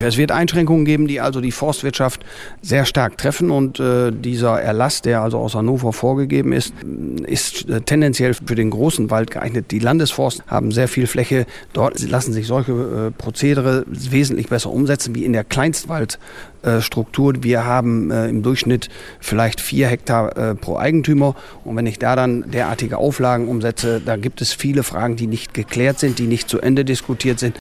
Es wird Einschränkungen geben, die also die Forstwirtschaft sehr stark treffen und äh, dieser Erlass, der also aus Hannover vorgegeben ist, ist äh, tendenziell für den großen Wald geeignet. Die Landesforst haben sehr viel Fläche. Dort lassen sich solche äh, Prozedere wesentlich besser umsetzen wie in der Kleinstwaldstruktur. Wir haben äh, im Durchschnitt vielleicht vier Hektar äh, pro Eigentümer und wenn ich da dann derartige Auflagen umsetze, da gibt es viele Fragen, die nicht geklärt sind, die nicht zu Ende diskutiert sind.